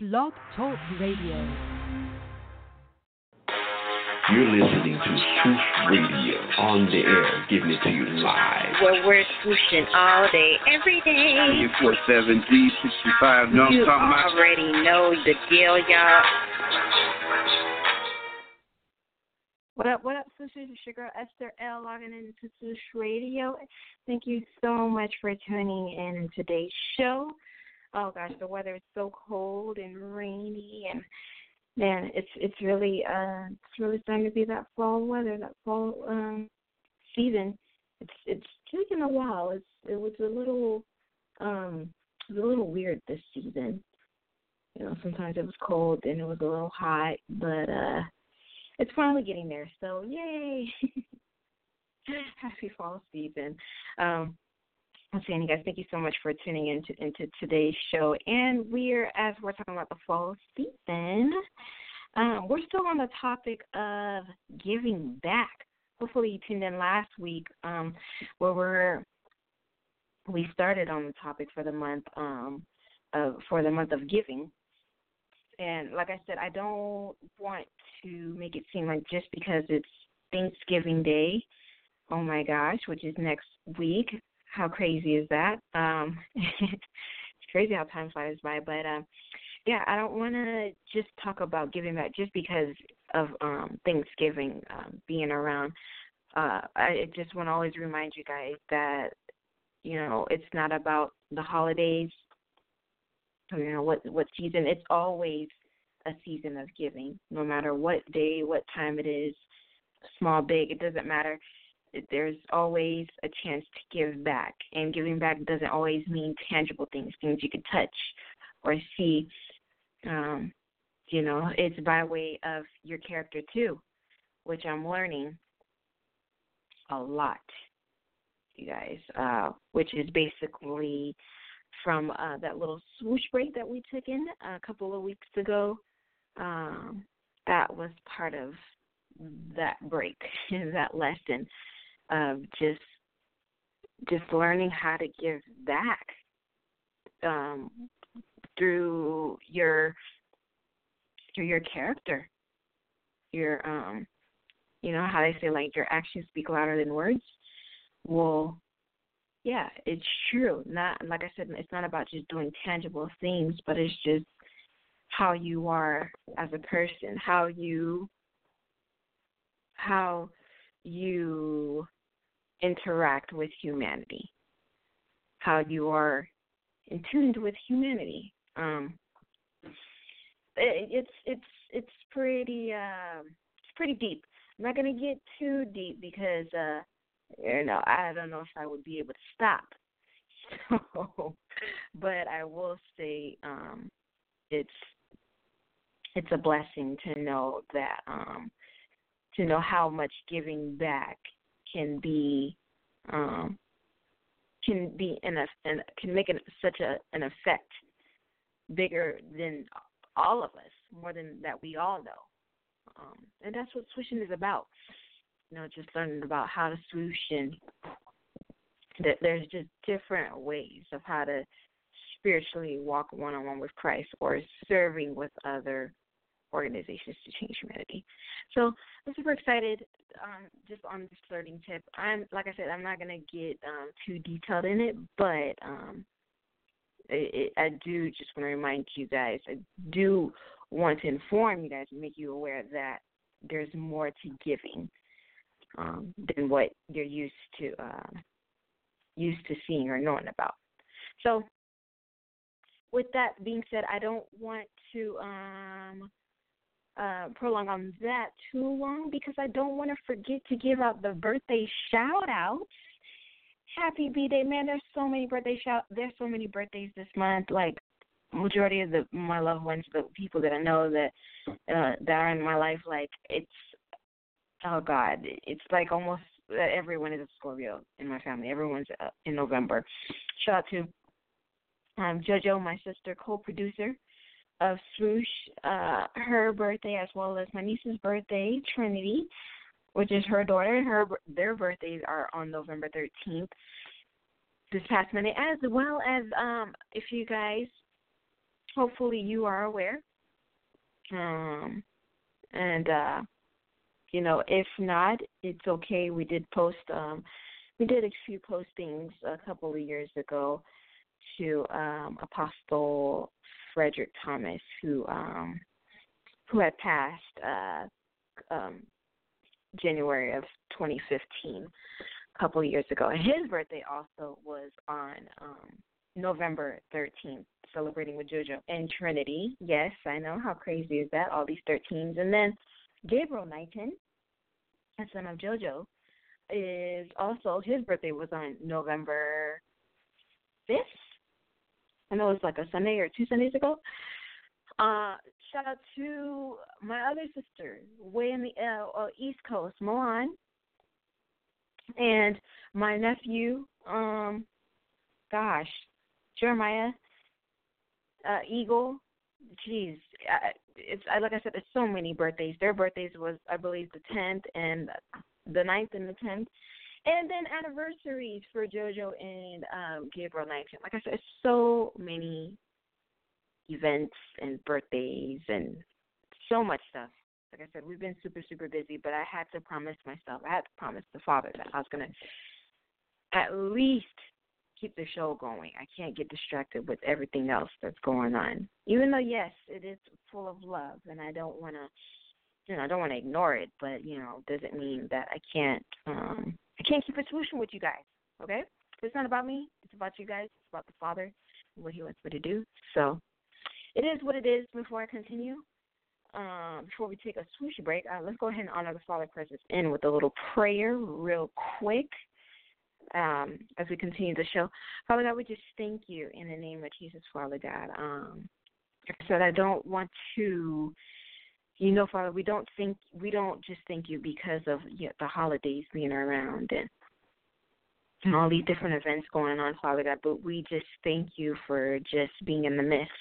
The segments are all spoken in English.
Blog Talk Radio. You're listening to Truth Radio on the air, giving it to you live. Where we're swooshing all day, every day. 847 G65, know what You I'm talking about? already know the deal, y'all. What up, what up, sisters? It's your girl Esther L logging into Swoosh Radio. Thank you so much for tuning in in today's show. Oh gosh, the weather is so cold and rainy and man, it's it's really uh it's really starting to be that fall weather, that fall um season. It's it's taken a while. It's it was a little um it was a little weird this season. You know, sometimes it was cold and it was a little hot, but uh it's finally getting there. So yay! Happy fall season. Um, I'm guys, thank you so much for tuning into into today's show. And we're as we're talking about the fall season, um, we're still on the topic of giving back. Hopefully, you tuned in last week, um, where we're we started on the topic for the month um, of for the month of giving. And like I said, I don't want to make it seem like just because it's Thanksgiving Day, oh my gosh, which is next week. How crazy is that? Um it's crazy how time flies by, but um yeah, I don't want to just talk about giving back just because of um Thanksgiving um being around. Uh I just want to always remind you guys that you know, it's not about the holidays you know what what season it's always a season of giving no matter what day what time it is small big it doesn't matter there's always a chance to give back and giving back doesn't always mean tangible things things you can touch or see um you know it's by way of your character too which i'm learning a lot you guys uh which is basically from uh, that little swoosh break that we took in a couple of weeks ago. Um, that was part of that break, that lesson of just just learning how to give back um, through your through your character, your um, you know how they say like your actions speak louder than words. Well, yeah, it's true. Not like I said, it's not about just doing tangible things, but it's just how you are as a person, how you how you interact with humanity, how you are in tuned with humanity. Um, it, it's it's it's pretty uh, it's pretty deep. I'm not gonna get too deep because uh, you know, I don't know if I would be able to stop. So, but I will say um it's it's a blessing to know that um to know how much giving back can be um can be an, an can make an, such a an effect bigger than all of us, more than that we all know. Um, and that's what swooshing is about you know, just learning about how to swoosh and that there's just different ways of how to spiritually walk one on one with Christ or serving with other organizations to change humanity. So I'm super excited um, just on this flirting tip. I'm like I said, I'm not gonna get um, too detailed in it, but um, it, it, I do just want to remind you guys. I do want to inform you guys and make you aware that there's more to giving um, than what you're used to uh, used to seeing or knowing about. So, with that being said, I don't want to um, uh, prolong on that too long because I don't want to forget to give out the birthday shout outs. Happy B Day, man! There's so many birthday shout. There's so many birthdays this month. Like majority of the my loved ones, the people that I know that uh, that are in my life, like it's oh god, it's like almost everyone is a Scorpio in my family. Everyone's uh, in November. Shout out to um, JoJo, my sister, co-producer of Swoosh, uh, her birthday as well as my niece's birthday, Trinity, which is her daughter. And her their birthdays are on November 13th. This past Monday, as well as um, if you guys hopefully you are aware. Um, and uh, you know, if not, it's okay. We did post. Um, we did a few postings a couple of years ago to um, Apostle Frederick Thomas, who um, who had passed uh, um, January of 2015, a couple years ago, and his birthday also was on um, November 13th, celebrating with JoJo and Trinity. Yes, I know how crazy is that? All these 13s, and then Gabriel Knighton, a son of JoJo, is also his birthday was on November 5th. I know it's like a Sunday or two Sundays ago. Uh, shout out to my other sister, way in the uh, uh, East Coast, Milan, and my nephew. Um, gosh, Jeremiah, uh, Eagle. Jeez, I, it's I, like I said, there's so many birthdays. Their birthdays was I believe the 10th and the 9th and the 10th. And then anniversaries for JoJo and um, Gabriel Knighton. Like I said, so many events and birthdays and so much stuff. Like I said, we've been super, super busy, but I had to promise myself, I had to promise the Father that I was going to at least keep the show going. I can't get distracted with everything else that's going on. Even though, yes, it is full of love, and I don't want to. You know, I don't want to ignore it, but you know, doesn't mean that I can't um can't keep a solution with you guys. Okay? It's not about me. It's about you guys. It's about the Father and what He wants me to do. So it is what it is. Before I continue, um, before we take a swoosh break, uh, let's go ahead and honor the Father presence in with a little prayer, real quick. Um, as we continue the show, Father God, we just thank you in the name of Jesus, Father God. Um, said, I don't want to you know, Father, we don't think we don't just thank you because of you know, the holidays being around and all these different events going on, Father God, but we just thank you for just being in the midst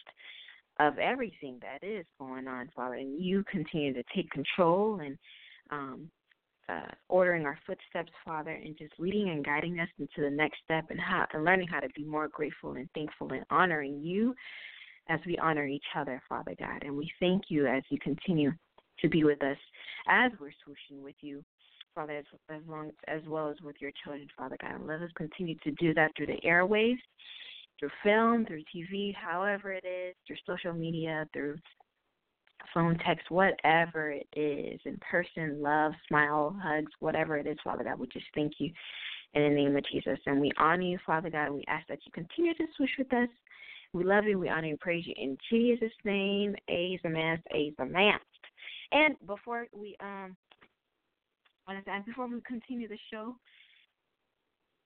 of everything that is going on, Father, and you continue to take control and um uh, ordering our footsteps, Father, and just leading and guiding us into the next step and how and learning how to be more grateful and thankful and honoring you as we honor each other, Father God. And we thank you as you continue to be with us as we're swooshing with you, Father, as, as long as well as with your children, Father God. And let us continue to do that through the airwaves, through film, through TV, however it is, through social media, through phone, text, whatever it is, in person, love, smile, hugs, whatever it is, Father God. We just thank you in the name of Jesus. And we honor you, Father God. We ask that you continue to swoosh with us we love you. We honor you. Praise you in Jesus' name. A's a mask. A's a mask. And before we um, before we continue the show,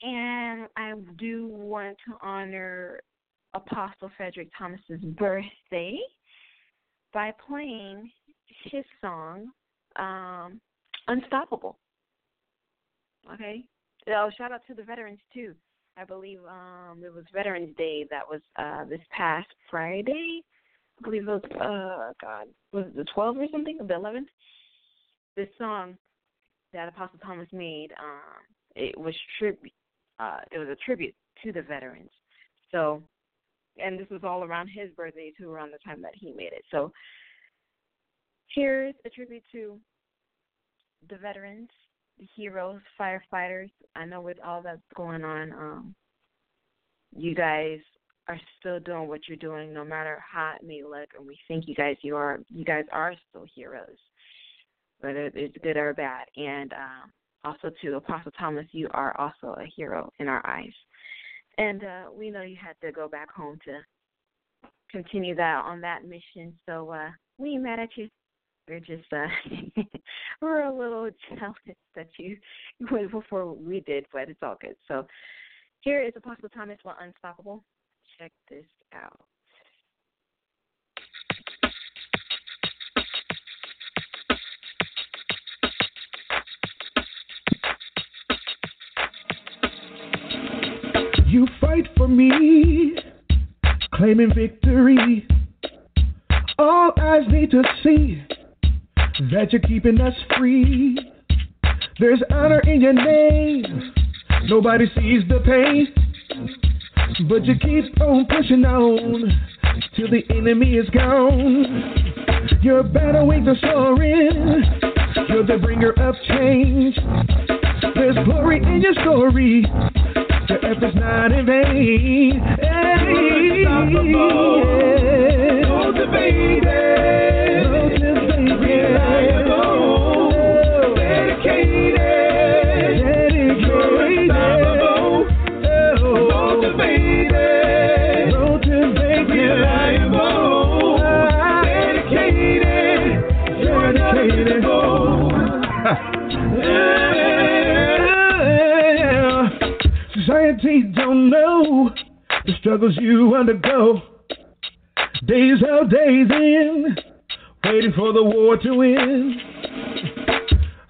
and I do want to honor Apostle Frederick Thomas's birthday by playing his song um, "Unstoppable." Okay. Oh, shout out to the veterans too. I believe um it was Veterans Day that was uh this past Friday. I believe it was uh God was it the 12th or something, the 11th. This song that Apostle Thomas made, um, it was tribute. Uh, it was a tribute to the veterans. So, and this was all around his birthday too, around the time that he made it. So, here's a tribute to the veterans heroes, firefighters. I know with all that's going on, um, you guys are still doing what you're doing, no matter how it may look. And we think you guys, you are, you guys are still heroes, whether it's good or bad. And um, also to Apostle Thomas, you are also a hero in our eyes. And uh, we know you had to go back home to continue that on that mission. So uh, we ain't mad at you. We're just uh we're a little jealous that you went before we did, but it's all good. So here is Apostle Thomas for Unstoppable. Check this out. You fight for me, claiming victory. All eyes need to see that you're keeping us free. There's honor in your name. Nobody sees the pain, but you keep on pushing on. till the enemy is gone. Your battle wings are soaring. You're the bringer of change. There's glory in your story. Your efforts not in vain. Hey, yeah. Motivated. Society don't know the struggles you undergo. Days out, days in, waiting for the war to end.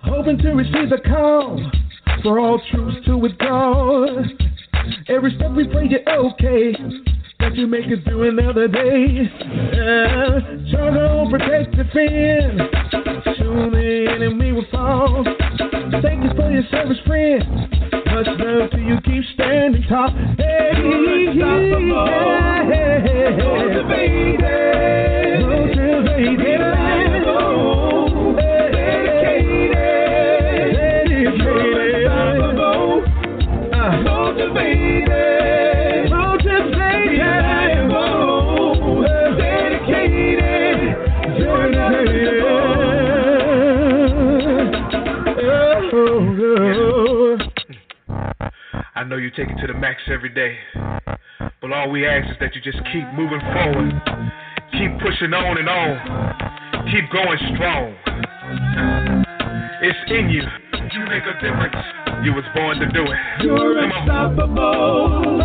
Hoping to receive a call for all troops to withdraw. Every step we pray you're okay, that you make it through another day. Uh, struggle, protect, defend. Soon the enemy will fall. Thank you for your service, friend. Much love to you. Keep standing tall. Hey, Unstoppable. yeah. Motivated, you take it to the max every day. But all we ask is that you just keep moving forward. Keep pushing on and on. Keep going strong. It's in you. You make a difference. You was born to do it. You're Come on. unstoppable,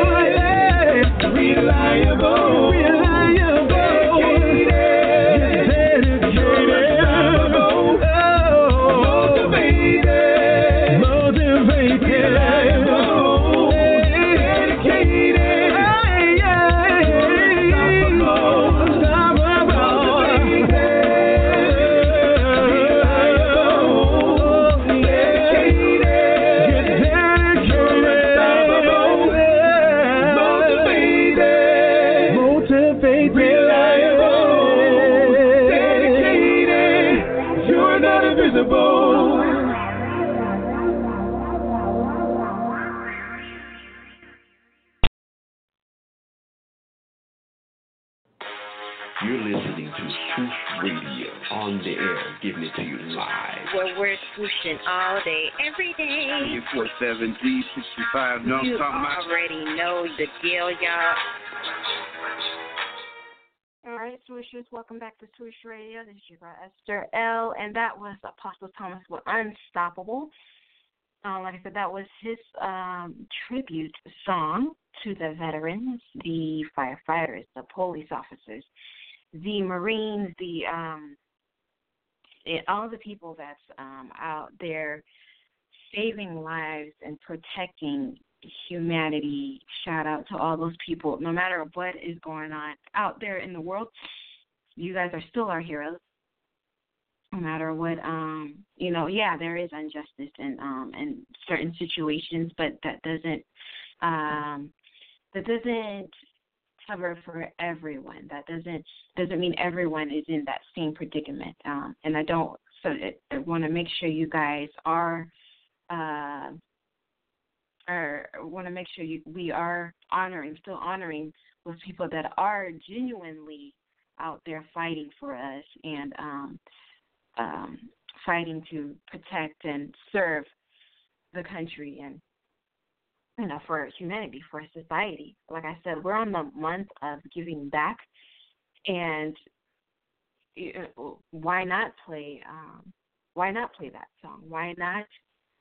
motivated, reliable, already know the deal, y'all. All right, Swooshers, welcome back to Swoosh Radio. This is your girl Esther L, and that was Apostle Thomas with Unstoppable. Um, like I said, that was his um, tribute song to the veterans, the firefighters, the police officers, the Marines, the um, all the people that's um, out there saving lives and protecting humanity. Shout out to all those people. No matter what is going on out there in the world, you guys are still our heroes. No matter what, um, you know, yeah, there is injustice in um in certain situations, but that doesn't um that doesn't cover for everyone. That doesn't doesn't mean everyone is in that same predicament. Um, and I don't. So it, I want to make sure you guys are. Uh, or want to make sure you, we are honoring, still honoring those people that are genuinely out there fighting for us and um, um, fighting to protect and serve the country and you know for humanity, for society. Like I said, we're on the month of giving back, and why not play? Um, why not play that song? Why not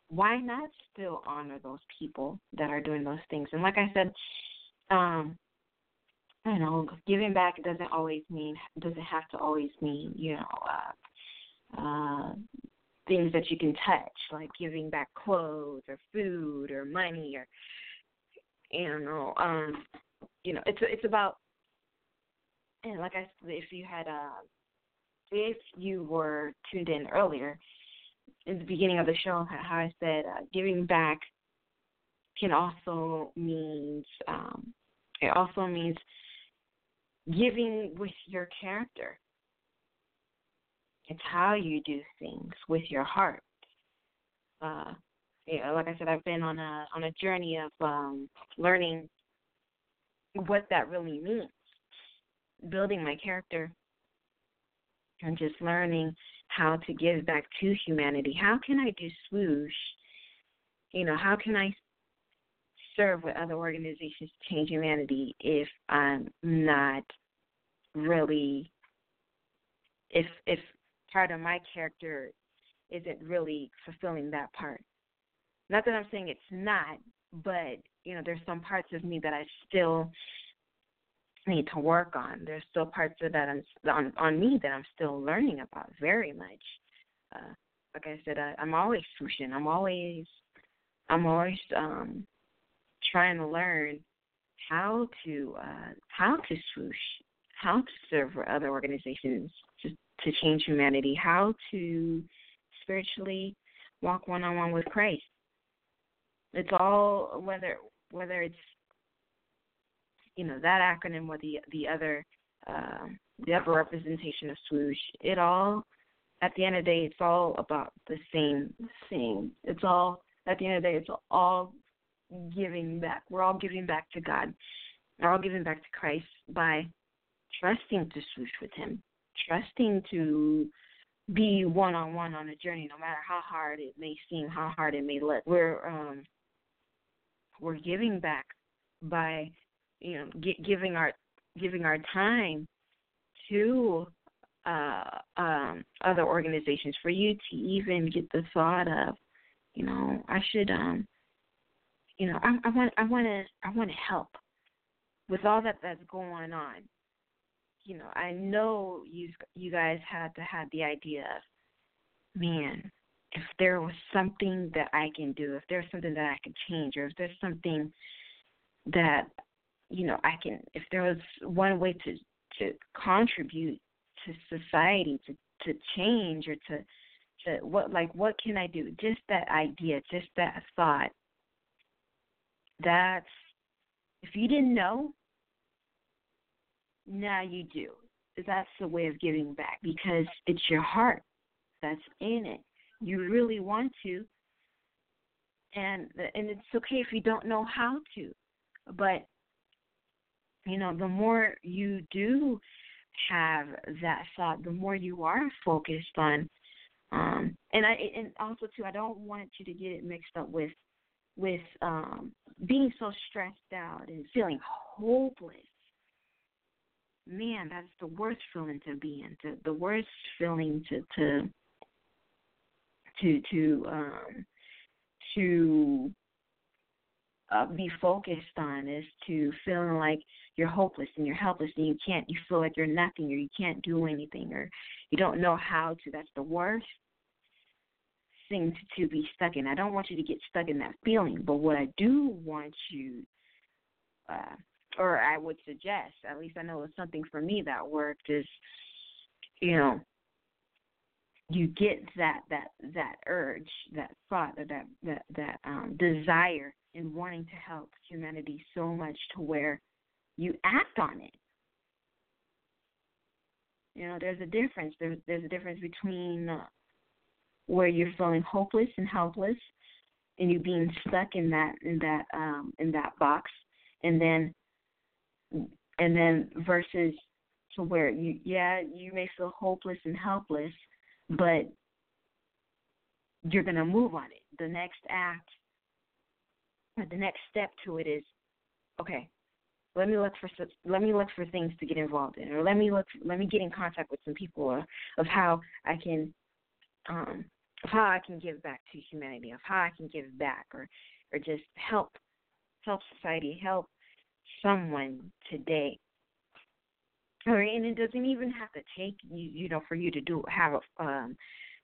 why not still honor those people that are doing those things? And like I said, um, you know, giving back doesn't always mean doesn't have to always mean you know uh, uh, things that you can touch, like giving back clothes or food or money or you know, um, you know, it's it's about and like I said, if you had uh, if you were tuned in earlier in the beginning of the show, how I said uh, giving back can also means um, It also means giving with your character. It's how you do things with your heart. Uh, yeah, like I said, I've been on a on a journey of um, learning what that really means, building my character, and just learning how to give back to humanity. How can I do swoosh? You know, how can I serve with other organizations to change humanity if I'm not really if if part of my character isn't really fulfilling that part. Not that I'm saying it's not, but you know, there's some parts of me that I still need to work on. There's still parts of that I'm, on on me that I'm still learning about very much. Uh, like I said, I, I'm always pushing. I'm always I'm always um, trying to learn how to uh, how to swoosh, how to serve other organizations to to change humanity, how to spiritually walk one on one with Christ. It's all whether whether it's you know that acronym or the the other uh, the other representation of swoosh. It all at the end of the day, it's all about the same thing. It's all at the end of the day, it's all giving back. We're all giving back to God. We're all giving back to Christ by trusting to swoosh with Him, trusting to be one on one on a journey, no matter how hard it may seem, how hard it may look. We're um, we're giving back by you know g- giving our giving our time to uh, um, other organizations for you to even get the thought of you know I should um you know I, I want I want to I want to help with all that that's going on. You know I know you you guys had to have the idea of man if there was something that I can do, if there's something that I can change, or if there's something that you know I can, if there was one way to to contribute to society, to to change, or to to what like what can I do? Just that idea, just that thought. That's if you didn't know, now you do. That's the way of giving back because it's your heart that's in it you really want to and and it's okay if you don't know how to but you know the more you do have that thought the more you are focused on um and i and also too i don't want you to get it mixed up with with um being so stressed out and feeling hopeless. Man that's the worst feeling to be in to, the worst feeling to to to to um, to uh, be focused on is to feeling like you're hopeless and you're helpless and you can't you feel like you're nothing or you can't do anything or you don't know how to that's the worst thing to, to be stuck in. I don't want you to get stuck in that feeling but what i do want you uh or i would suggest at least i know it's something for me that worked is you know you get that that that urge, that thought, or that that that um, desire in wanting to help humanity so much to where you act on it. You know, there's a difference. There's there's a difference between uh, where you're feeling hopeless and helpless, and you being stuck in that in that um, in that box, and then and then versus to where you yeah you may feel hopeless and helpless but you're to move on it. The next act, the next step to it is, okay, let me look for let me look for things to get involved in, or let me look let me get in contact with some people of, of how I can um, of how I can give back to humanity, of how I can give back, or or just help help society, help someone today. Or and it doesn't even have to take you you know for you to do have a um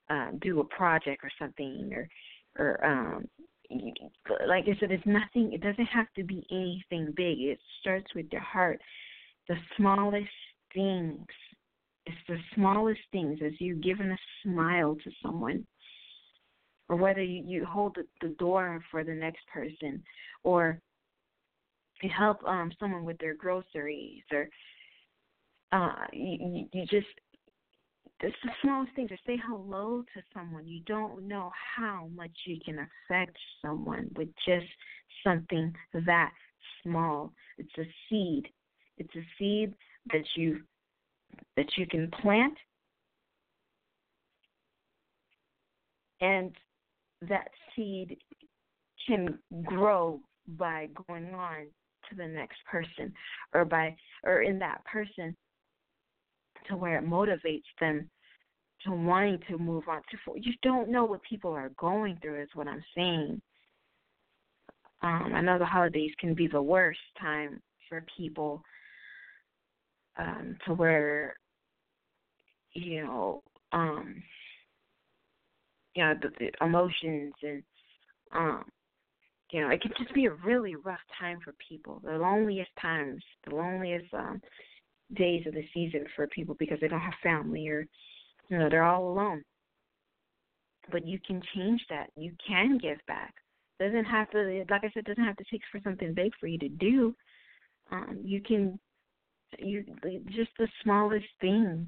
uh, do a project or something or or um like I said, it's nothing. It doesn't have to be anything big. It starts with your heart. The smallest things. It's the smallest things as you're giving a smile to someone, or whether you, you hold the, the door for the next person, or you help um someone with their groceries or uh you you just it's the smallest thing to say hello to someone. You don't know how much you can affect someone with just something that small. It's a seed. It's a seed that you that you can plant. And that seed can grow by going on to the next person or by or in that person to where it motivates them to wanting to move on to you don't know what people are going through is what i'm saying um i know the holidays can be the worst time for people um to where you know um you know the, the emotions and um you know, it can just be a really rough time for people. The loneliest times, the loneliest um days of the season for people because they don't have family or you know, they're all alone. But you can change that. You can give back. Doesn't have to like I said, doesn't have to take for something big for you to do. Um, you can you just the smallest things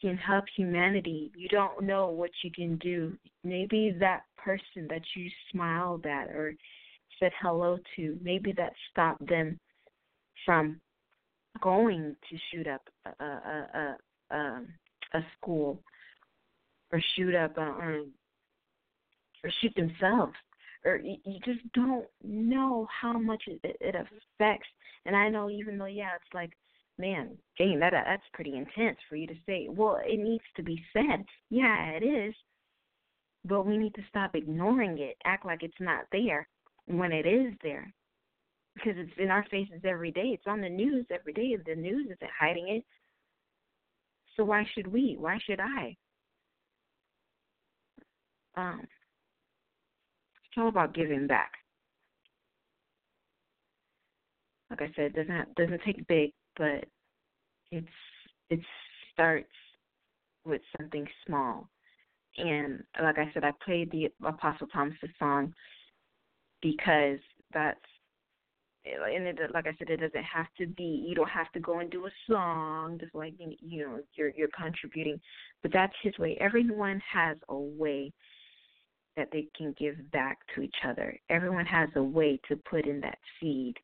can help humanity. You don't know what you can do. Maybe that person that you smiled at or said hello to, maybe that stopped them from going to shoot up a a a, a, a school or shoot up a, um, or shoot themselves or you, you just don't know how much it, it affects and i know even though yeah it's like man, Jane, that that's pretty intense for you to say. Well, it needs to be said. Yeah, it is. But we need to stop ignoring it, act like it's not there when it is there. Because it's in our faces every day. It's on the news every day. The news isn't hiding it. So why should we? Why should I? Um, it's all about giving back. Like I said, it doesn't doesn't take big but it's it starts with something small. And like I said, I played the Apostle Thomas song because that's and it, like I said, it doesn't have to be. You don't have to go and do a song, just like you know you're you're contributing, but that's his way. Everyone has a way that they can give back to each other. Everyone has a way to put in that seed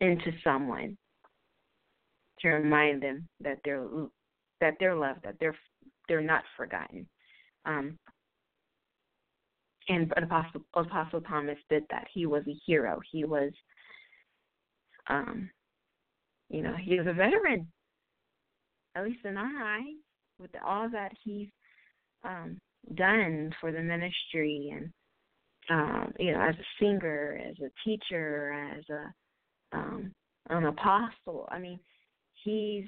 into someone to remind them that they're that they're loved, that they're they're not forgotten. Um, and Apostle Apostle Thomas did that. He was a hero. He was, um, you know, he was a veteran. At least in our eyes, with all that he's um, done for the ministry, and um, you know, as a singer, as a teacher, as a um, an apostle. I mean, he's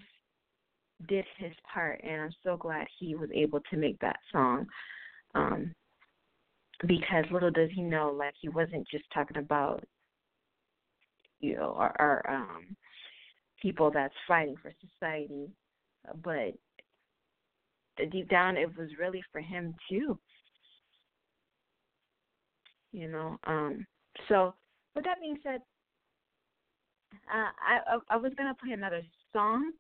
did his part, and I'm so glad he was able to make that song. Um, because little does he know, like he wasn't just talking about, you know, our, our um, people that's fighting for society, but deep down it was really for him too. You know, um, so with that being said, uh, I I was gonna play another song,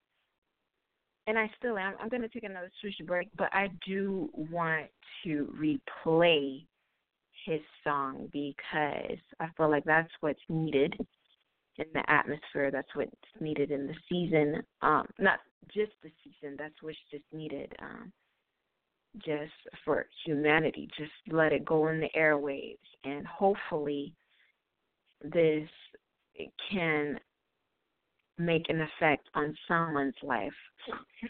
and I still am. I'm gonna take another swoosh break, but I do want to replay his song because I feel like that's what's needed in the atmosphere. That's what's needed in the season. Um, not just the season. That's what's just needed. Um, just for humanity. Just let it go in the airwaves, and hopefully, this can make an effect on someone's life.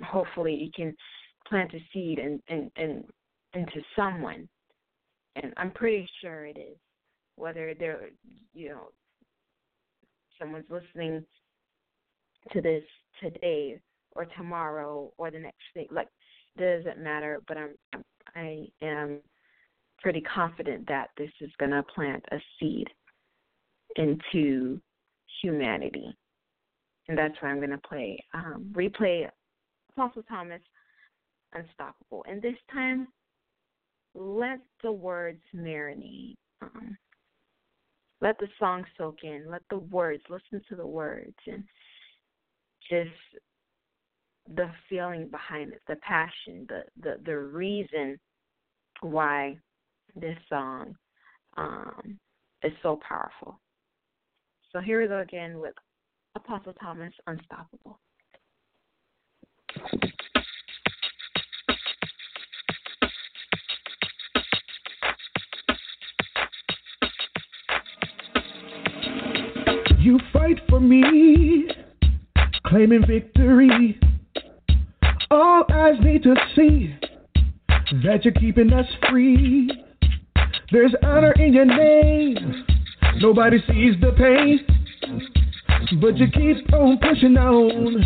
Hopefully, you can plant a seed in, in, in, into someone, and I'm pretty sure it is. Whether they're, you know, someone's listening to this today or tomorrow or the next day, like it doesn't matter. But I'm, I am pretty confident that this is going to plant a seed into humanity and that's why I'm going to play um, replay Apostle Thomas Unstoppable. And this time, let the words marinate. Um, let the song soak in. Let the words, listen to the words, and just the feeling behind it, the passion, the the the reason why this song um, is so powerful. So here we go again with Apostle Thomas, Unstoppable. me, claiming victory. All eyes need to see that you're keeping us free. There's honor in your name. Nobody sees the pain, but you keep on pushing on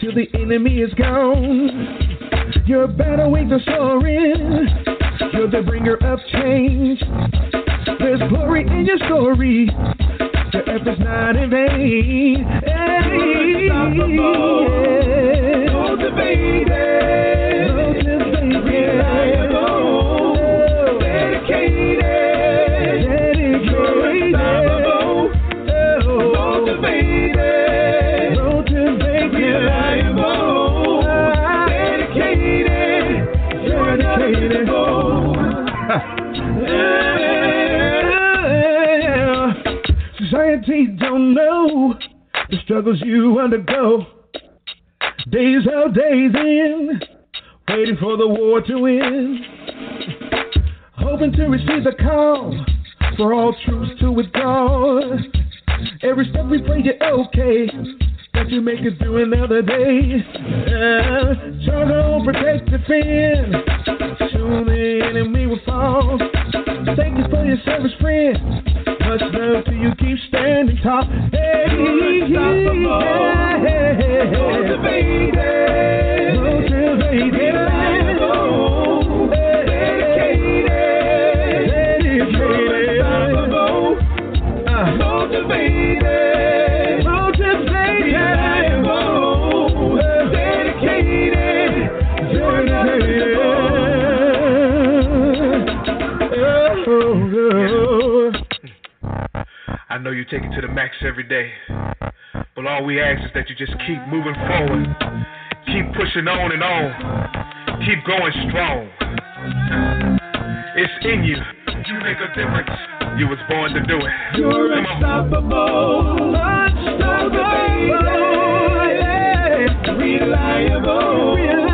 till the enemy is gone. Your battle wings are soaring. You're the bringer of change. There's glory in your story. Your efforts not in vain. Hey, yeah. Motivated, motivated, Society don't know the struggles you undergo. Days out, days in, waiting for the war to end. Hoping to receive a call for all troops to withdraw. Every step we play, you're okay. That you make it through another day. Uh, struggle, protect, defend. Soon the enemy will fall. Thank you for your service, friend. Much love to you, keep standing tall. Hey, yeah, hey, motivated, motivated, reliable, dedicated, dedicated, uh, motivated, know you take it to the max every day. But all we ask is that you just keep moving forward. Keep pushing on and on. Keep going strong. It's in you. You make a difference. You was born to do it. You're Come on. unstoppable, unstoppable, yeah. reliable, reliable,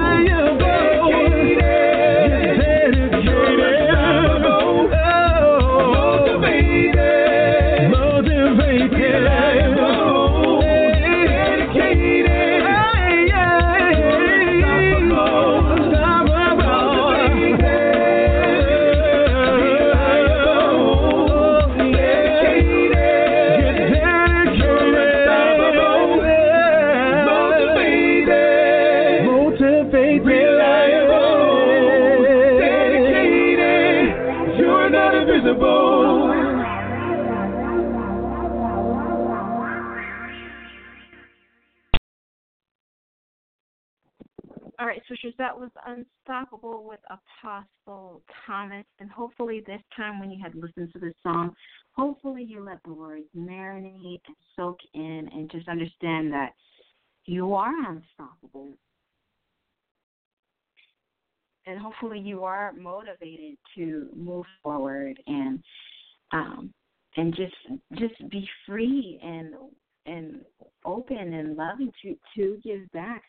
Swooshers, that was Unstoppable with Apostle Thomas. And hopefully, this time when you had listened to this song, hopefully you let the words marinate and soak in and just understand that you are unstoppable. And hopefully, you are motivated to move forward and um, and just just be free and and open and loving to to give back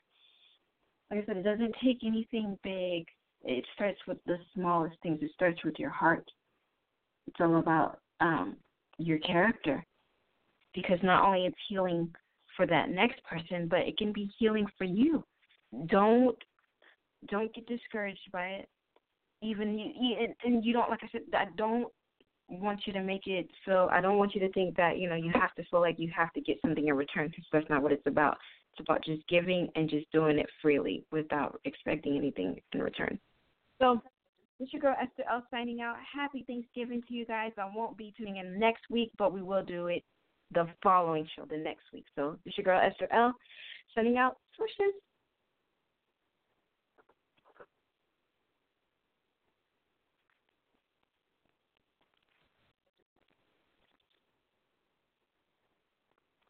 like I said, it doesn't take anything big. It starts with the smallest things. It starts with your heart. It's all about um, your character, because not only it's healing for that next person, but it can be healing for you. Don't don't get discouraged by it. Even you, you and you don't like I said. I don't want you to make it feel. I don't want you to think that you know you have to feel like you have to get something in return because that's not what it's about. It's about just giving and just doing it freely without expecting anything in return. So, this your girl Esther L signing out. Happy Thanksgiving to you guys. I won't be tuning in next week, but we will do it the following show, the next week. So, this your girl Esther L signing out. Swishes.